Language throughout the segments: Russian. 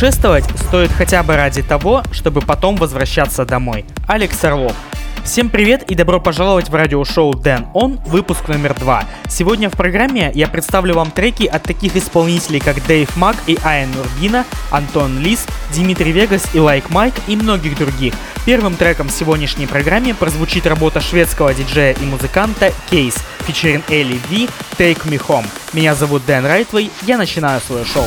Путешествовать стоит хотя бы ради того, чтобы потом возвращаться домой. Алекс Орлов. Всем привет и добро пожаловать в радиошоу Дэн Он, выпуск номер два. Сегодня в программе я представлю вам треки от таких исполнителей, как Дэйв Мак и Айн Нургина, Антон Лис, Dimitri Vegas и Like Mike и многих других. Первым треком в сегодняшней программе прозвучит работа шведского диджея и музыканта Kaaze, featuring Elle Vee, Take Me Home. Меня зовут Дэн Райтвей, я начинаю свое шоу.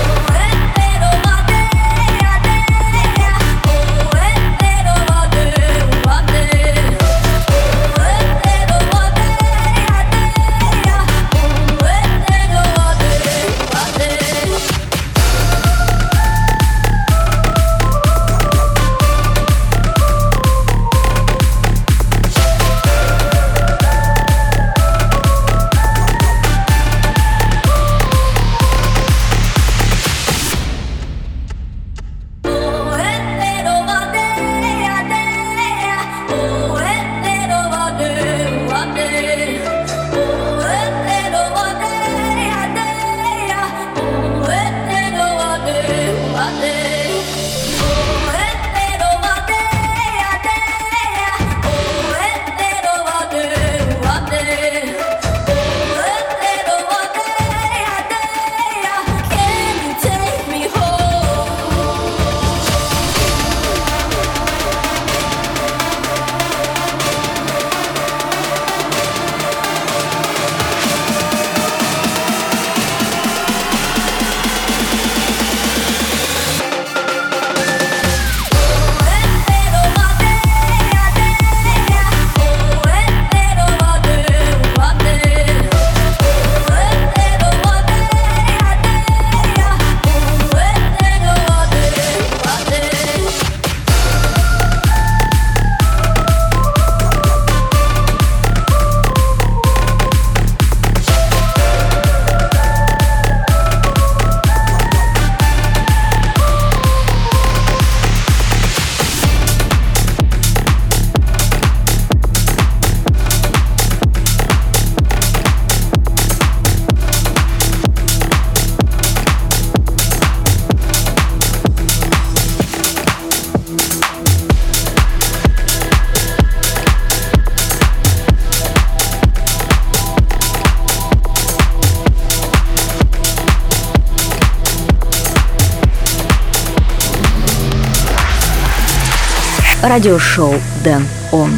Радиошоу Дэн Он.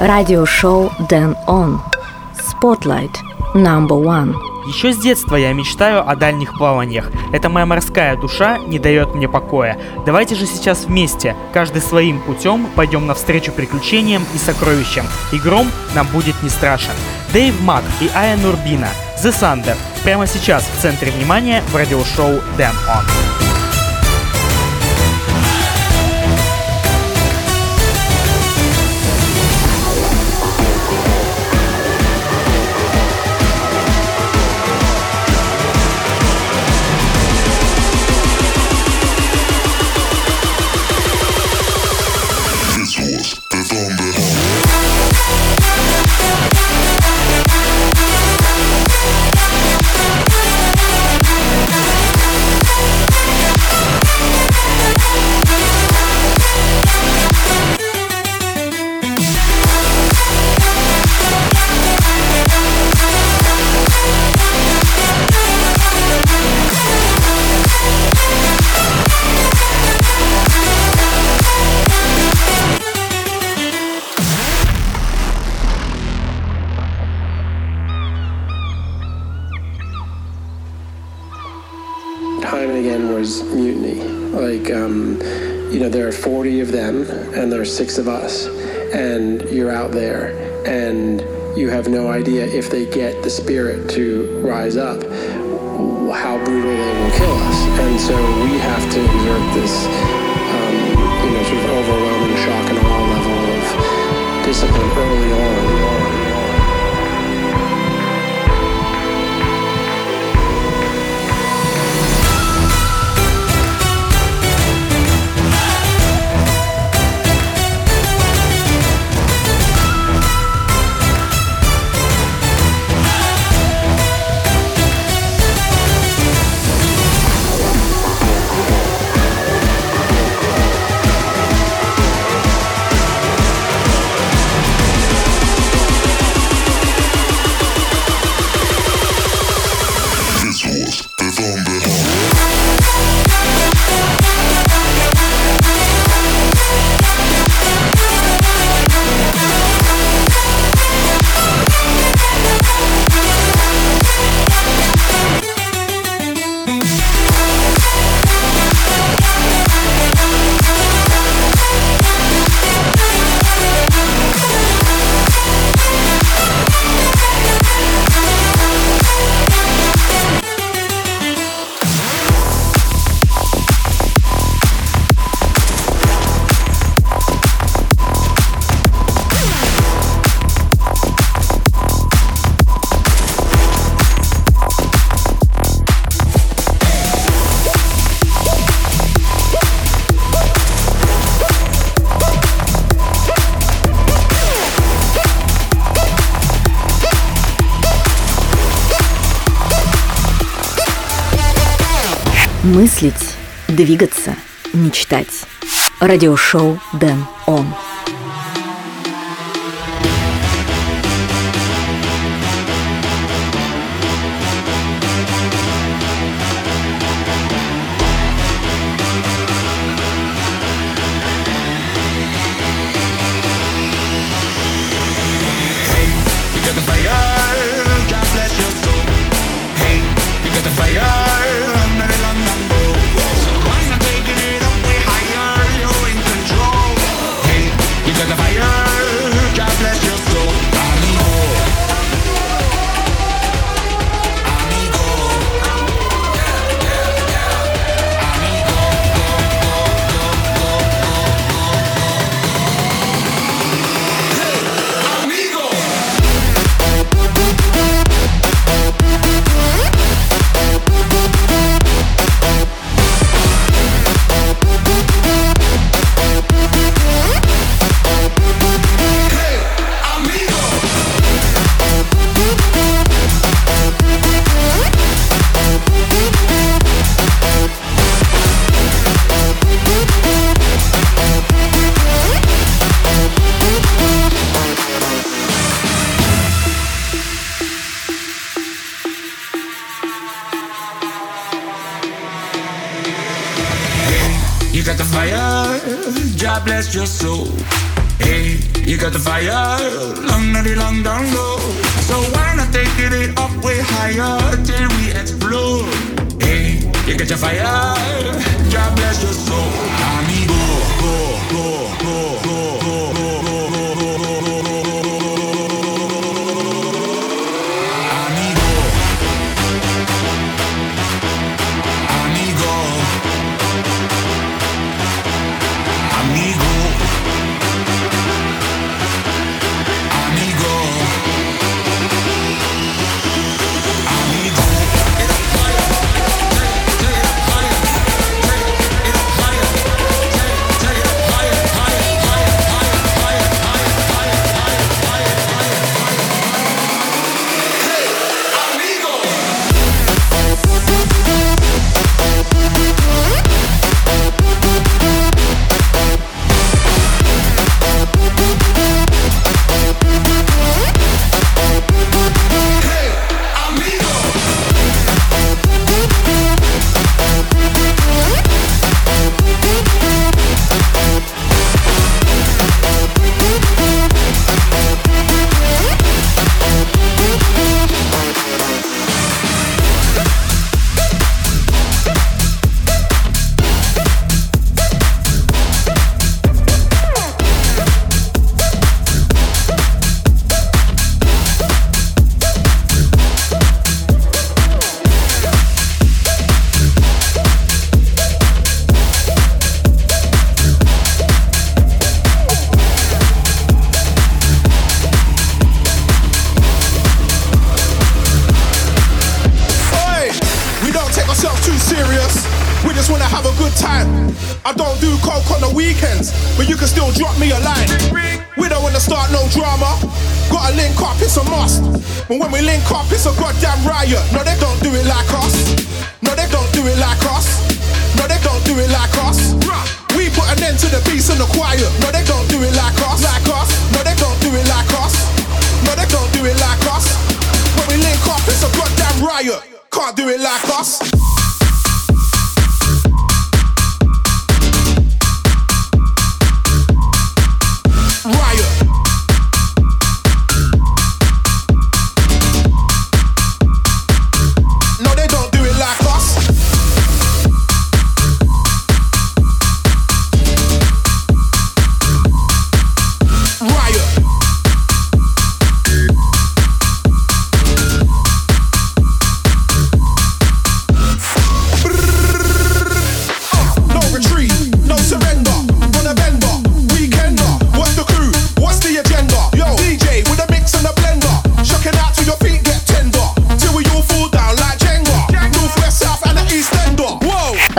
Радиошоу Дэн Он. Spotlight. Number one. Еще с детства я мечтаю о дальних плаваниях. Это моя морская душа не дает мне покоя. Давайте же сейчас вместе, каждый своим путем, пойдем навстречу приключениям и сокровищам. И гром нам будет не страшен. Дэйв Мак и Ая Нурбина. The Thunder. Прямо сейчас в центре внимания в радиошоу Дэн Он. How brutal they will kill us. And so we have to exert this, um, you know, sort of overwhelming shock and awe level of discipline early on. Мечтать. Радиошоу Дэн Он.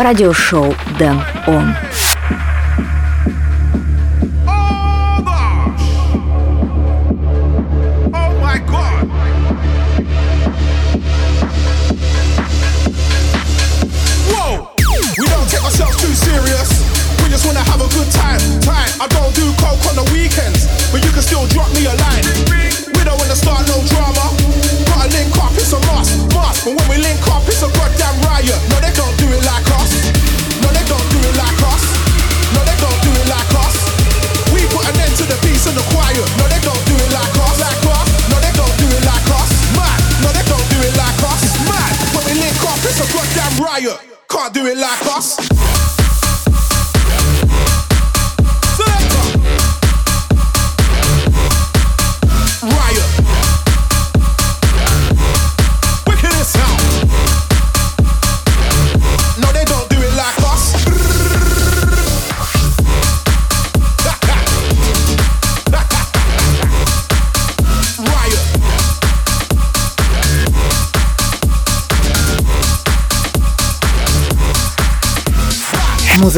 Радиошоу Дэн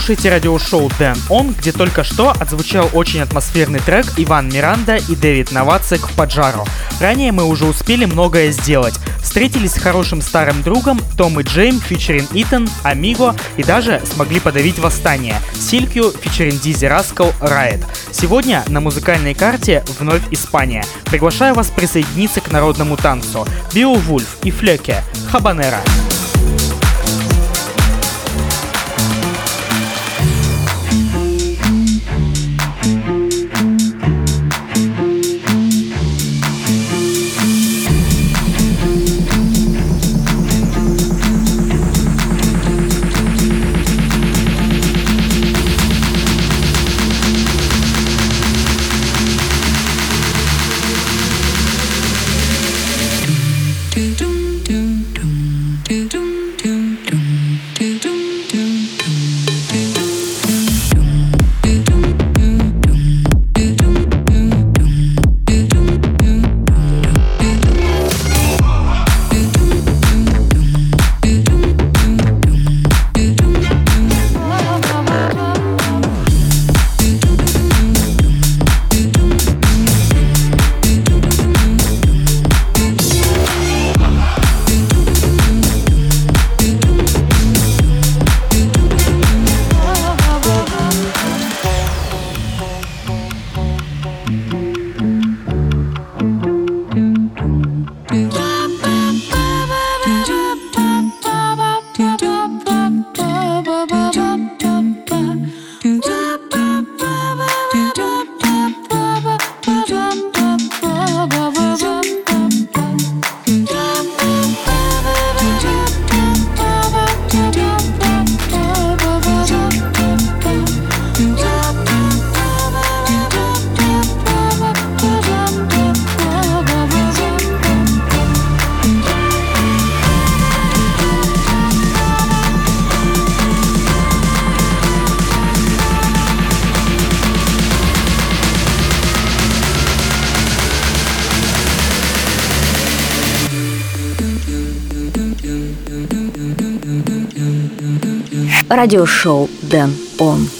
Слушаете радиошоу Дэн Он, где только что отзвучал очень атмосферный трек Иван Миранда и Дэвид Новацик в Поджару. Ранее мы уже успели многое сделать. Встретились с хорошим старым другом Том и Джейм, фичерин Итан, Амиго и даже смогли подавить восстание. Силькью, фичерин Дизи Раскал, Райт. Сегодня на музыкальной карте вновь Испания. Приглашаю вас присоединиться к народному танцу. Биовульф и Флеке. Хабанера. Радиошоу Дэн Он.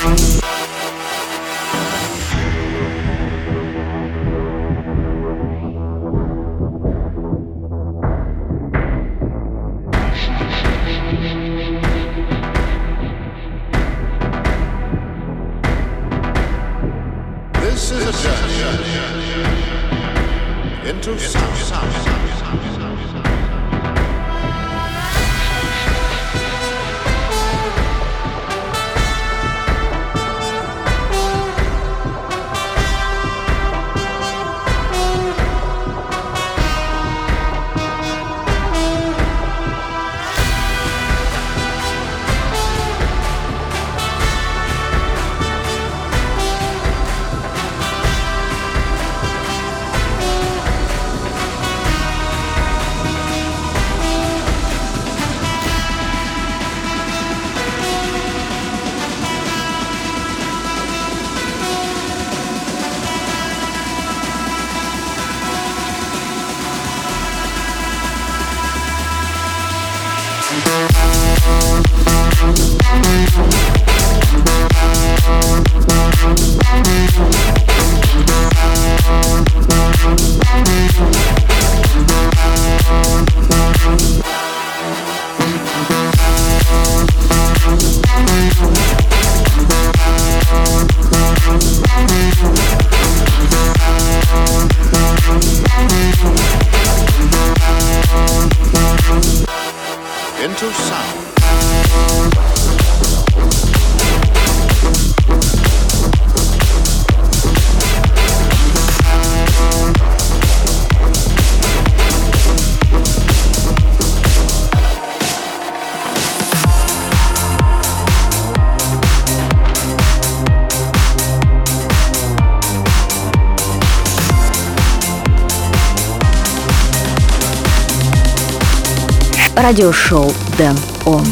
Thank радиошоу Дэн Он.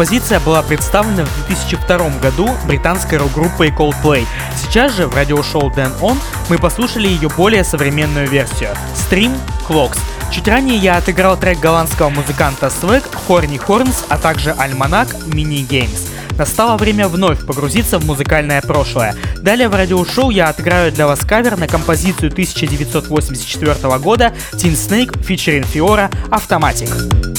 Композиция была представлена в 2002 году британской рок-группой Coldplay. Сейчас же в радиошоу Dan On мы послушали ее более современную версию — Stream Clocks. Чуть ранее я отыграл трек голландского музыканта Swag, Horny Horns, а также Альманак Mini Games. Настало время вновь погрузиться в музыкальное прошлое. Далее в радиошоу я отыграю для вас кавер на композицию 1984 года Teen Snake featuring Fiora «Автоматик». Автоматик.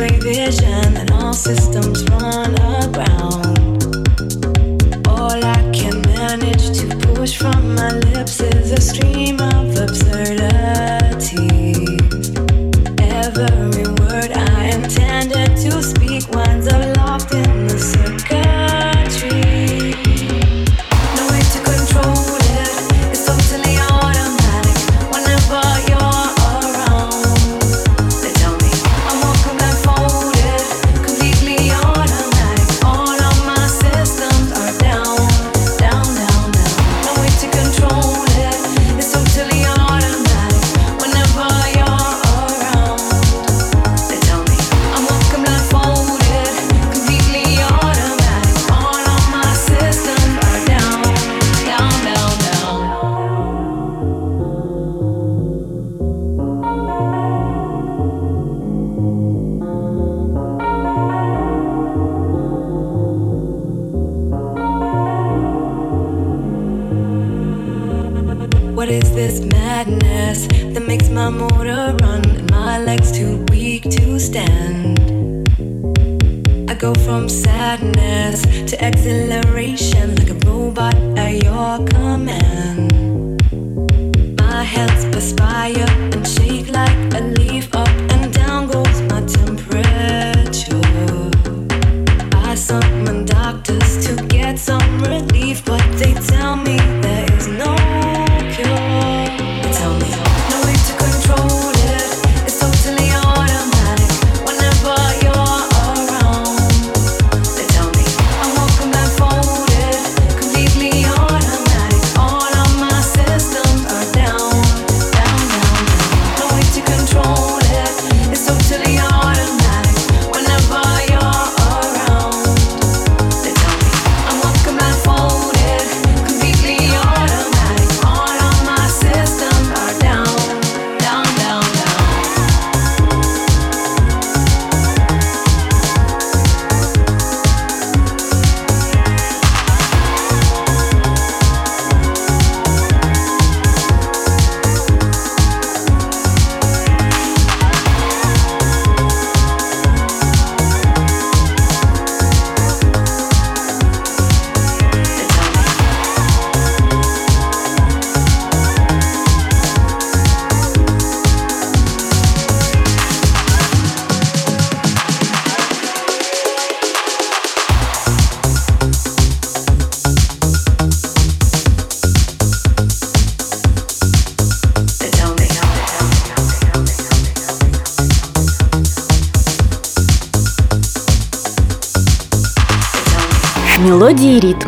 x-ray vision and all systems run aground all i can manage to push from my lips is a stream of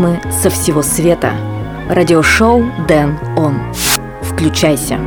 ритмы со всего света. Радиошоу Дэн Он. Включайся.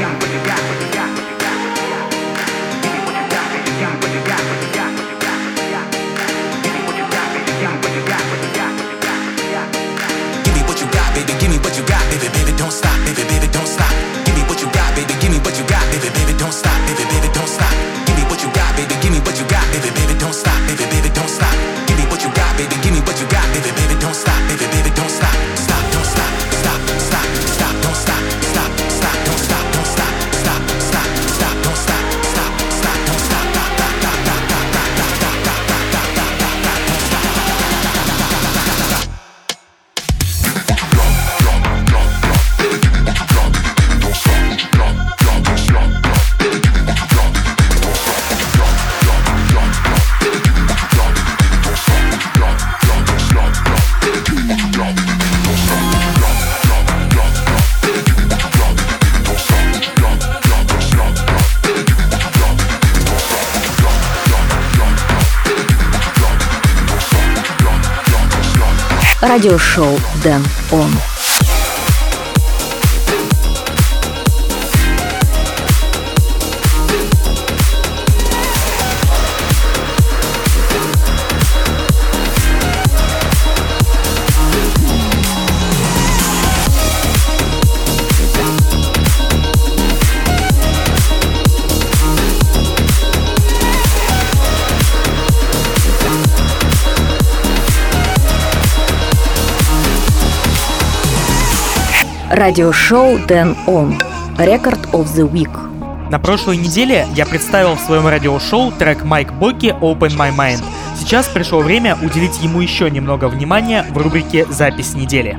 got, what you got. Радиошоу Дэн Он. Радиошоу Дэн Он. Record of the Week. На прошлой неделе я представил в своем радиошоу трек Майк Боки Open My Mind. Сейчас пришло время уделить ему еще немного внимания в рубрике «Запись недели».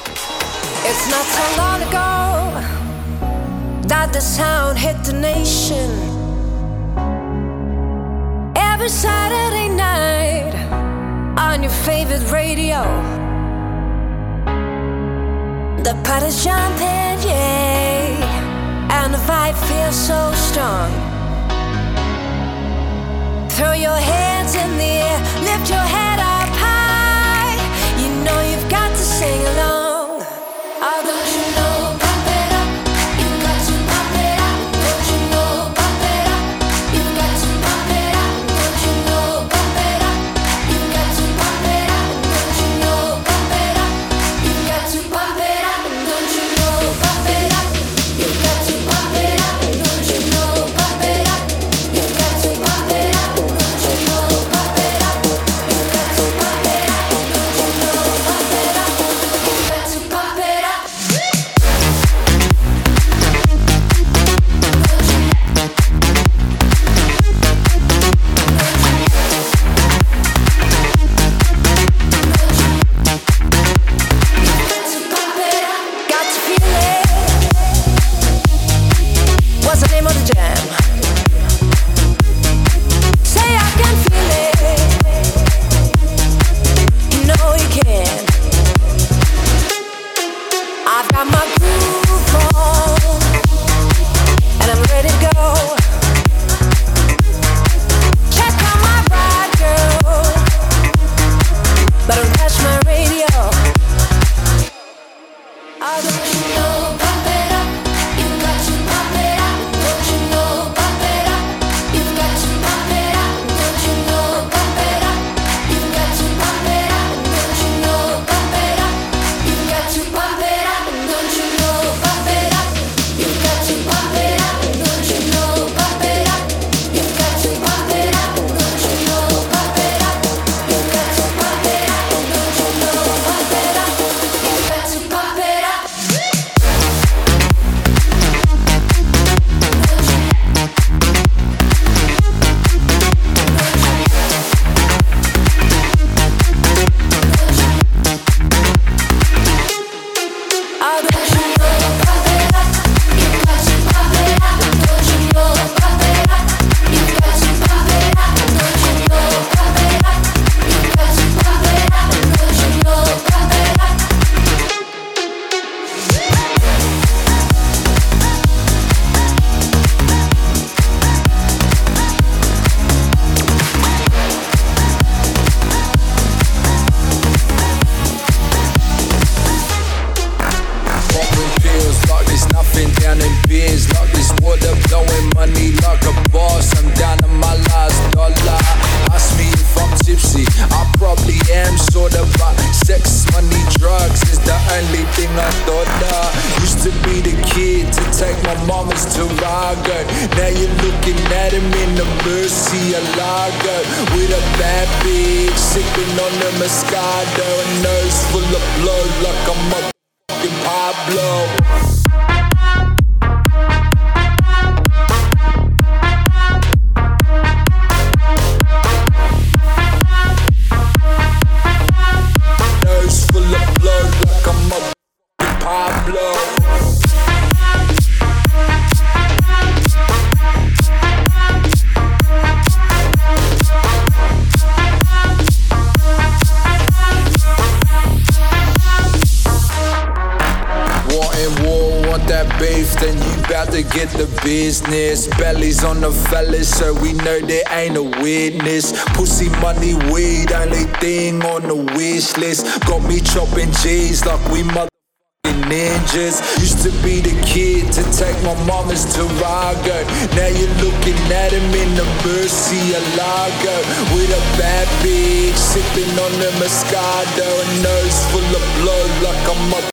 hinges. Used to be the kid to take my mama's Tarago. Now you're looking at him in the Mercy Lago with a bad bitch sipping on a Moscato, a nose full of blood like a mother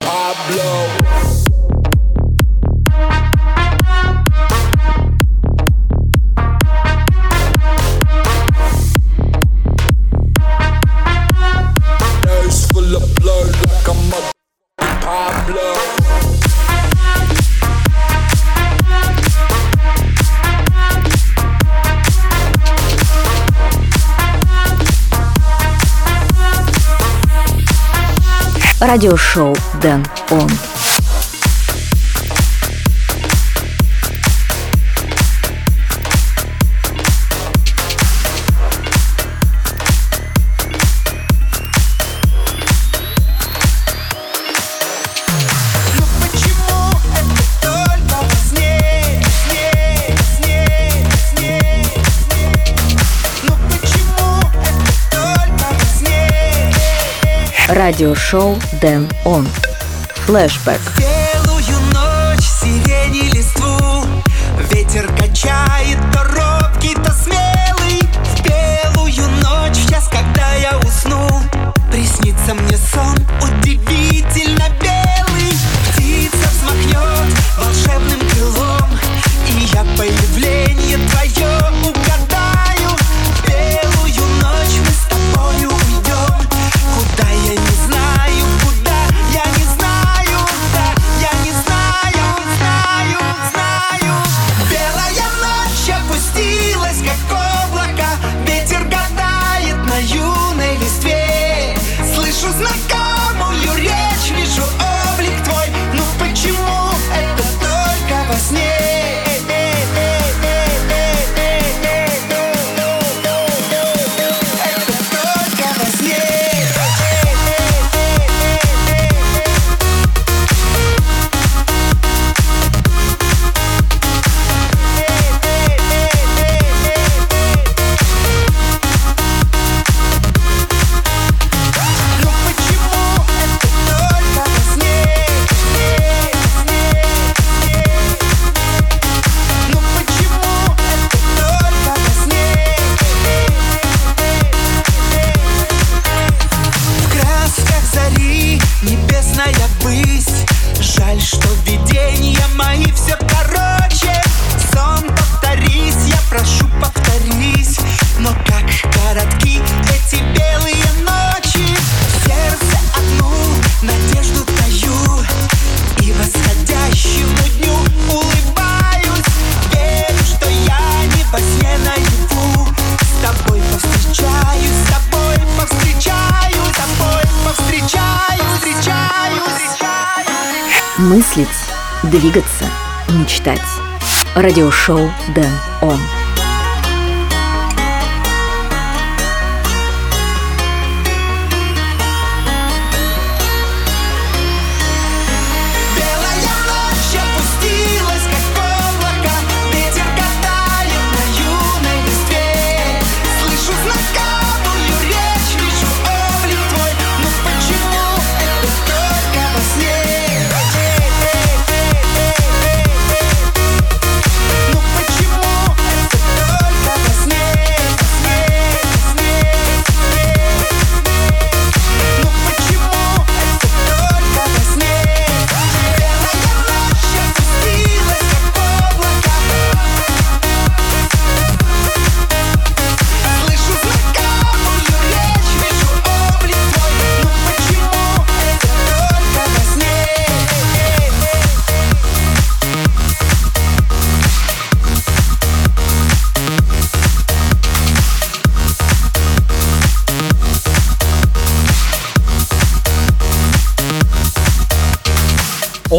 Pablo. радиошоу Дэн Он. радиошоу Дэн Он. Флэшбэк. Флэшбэк. радиошоу «Дэн Он».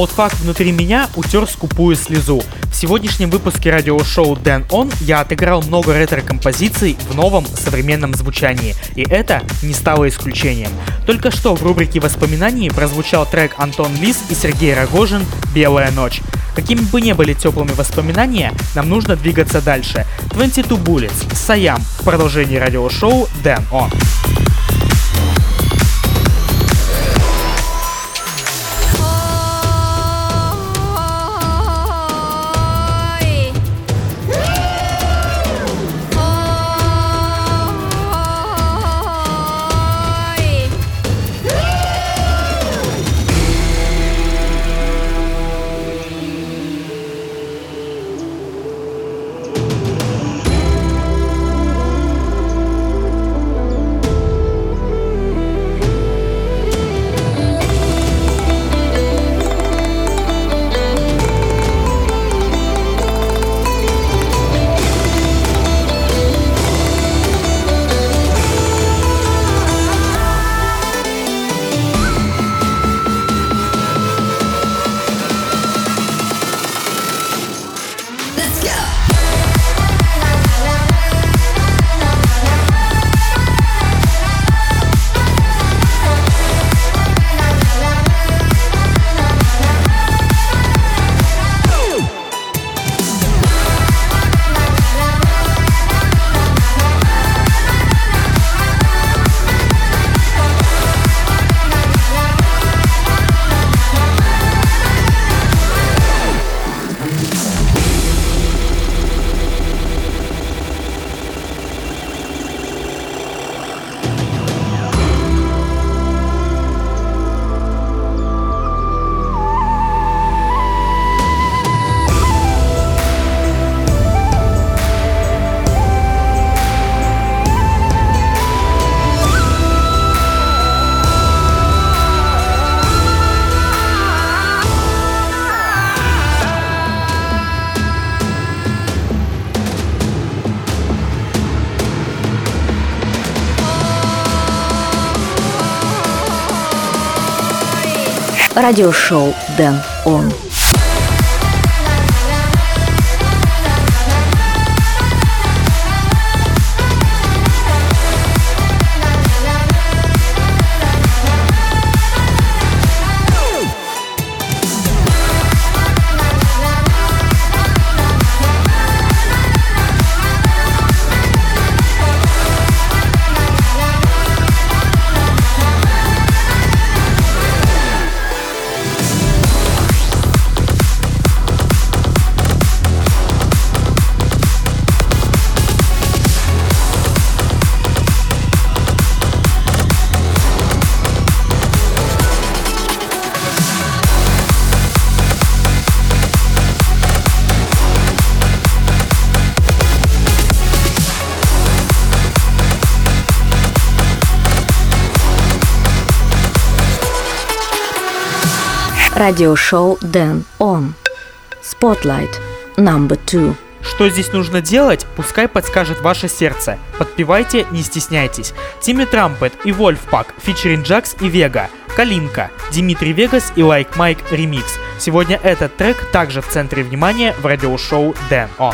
Олдфак внутри меня утер скупую слезу. В сегодняшнем выпуске радиошоу Дэн Он я отыграл много ретро-композиций в новом современном звучании, и это не стало исключением. Только что в рубрике воспоминаний прозвучал трек Антон Лис и Сергей Рогожин «Белая ночь». Какими бы ни были теплыми воспоминания, нам нужно двигаться дальше. 22 Bullets, Саям в продолжении радиошоу Дэн Он. Радиошоу Дэн Он. Радиошоу Дэн Он. Spotlight Number Two. Что здесь нужно делать, пускай подскажет ваше сердце. Подпевайте, не стесняйтесь. Timmy Trumpet и Wolfpack, featuring Jaxx и Vega. Калинка, Dimitri Vegas и Like Mike ремикс. Сегодня этот трек также в центре внимания в радиошоу Дэн Он.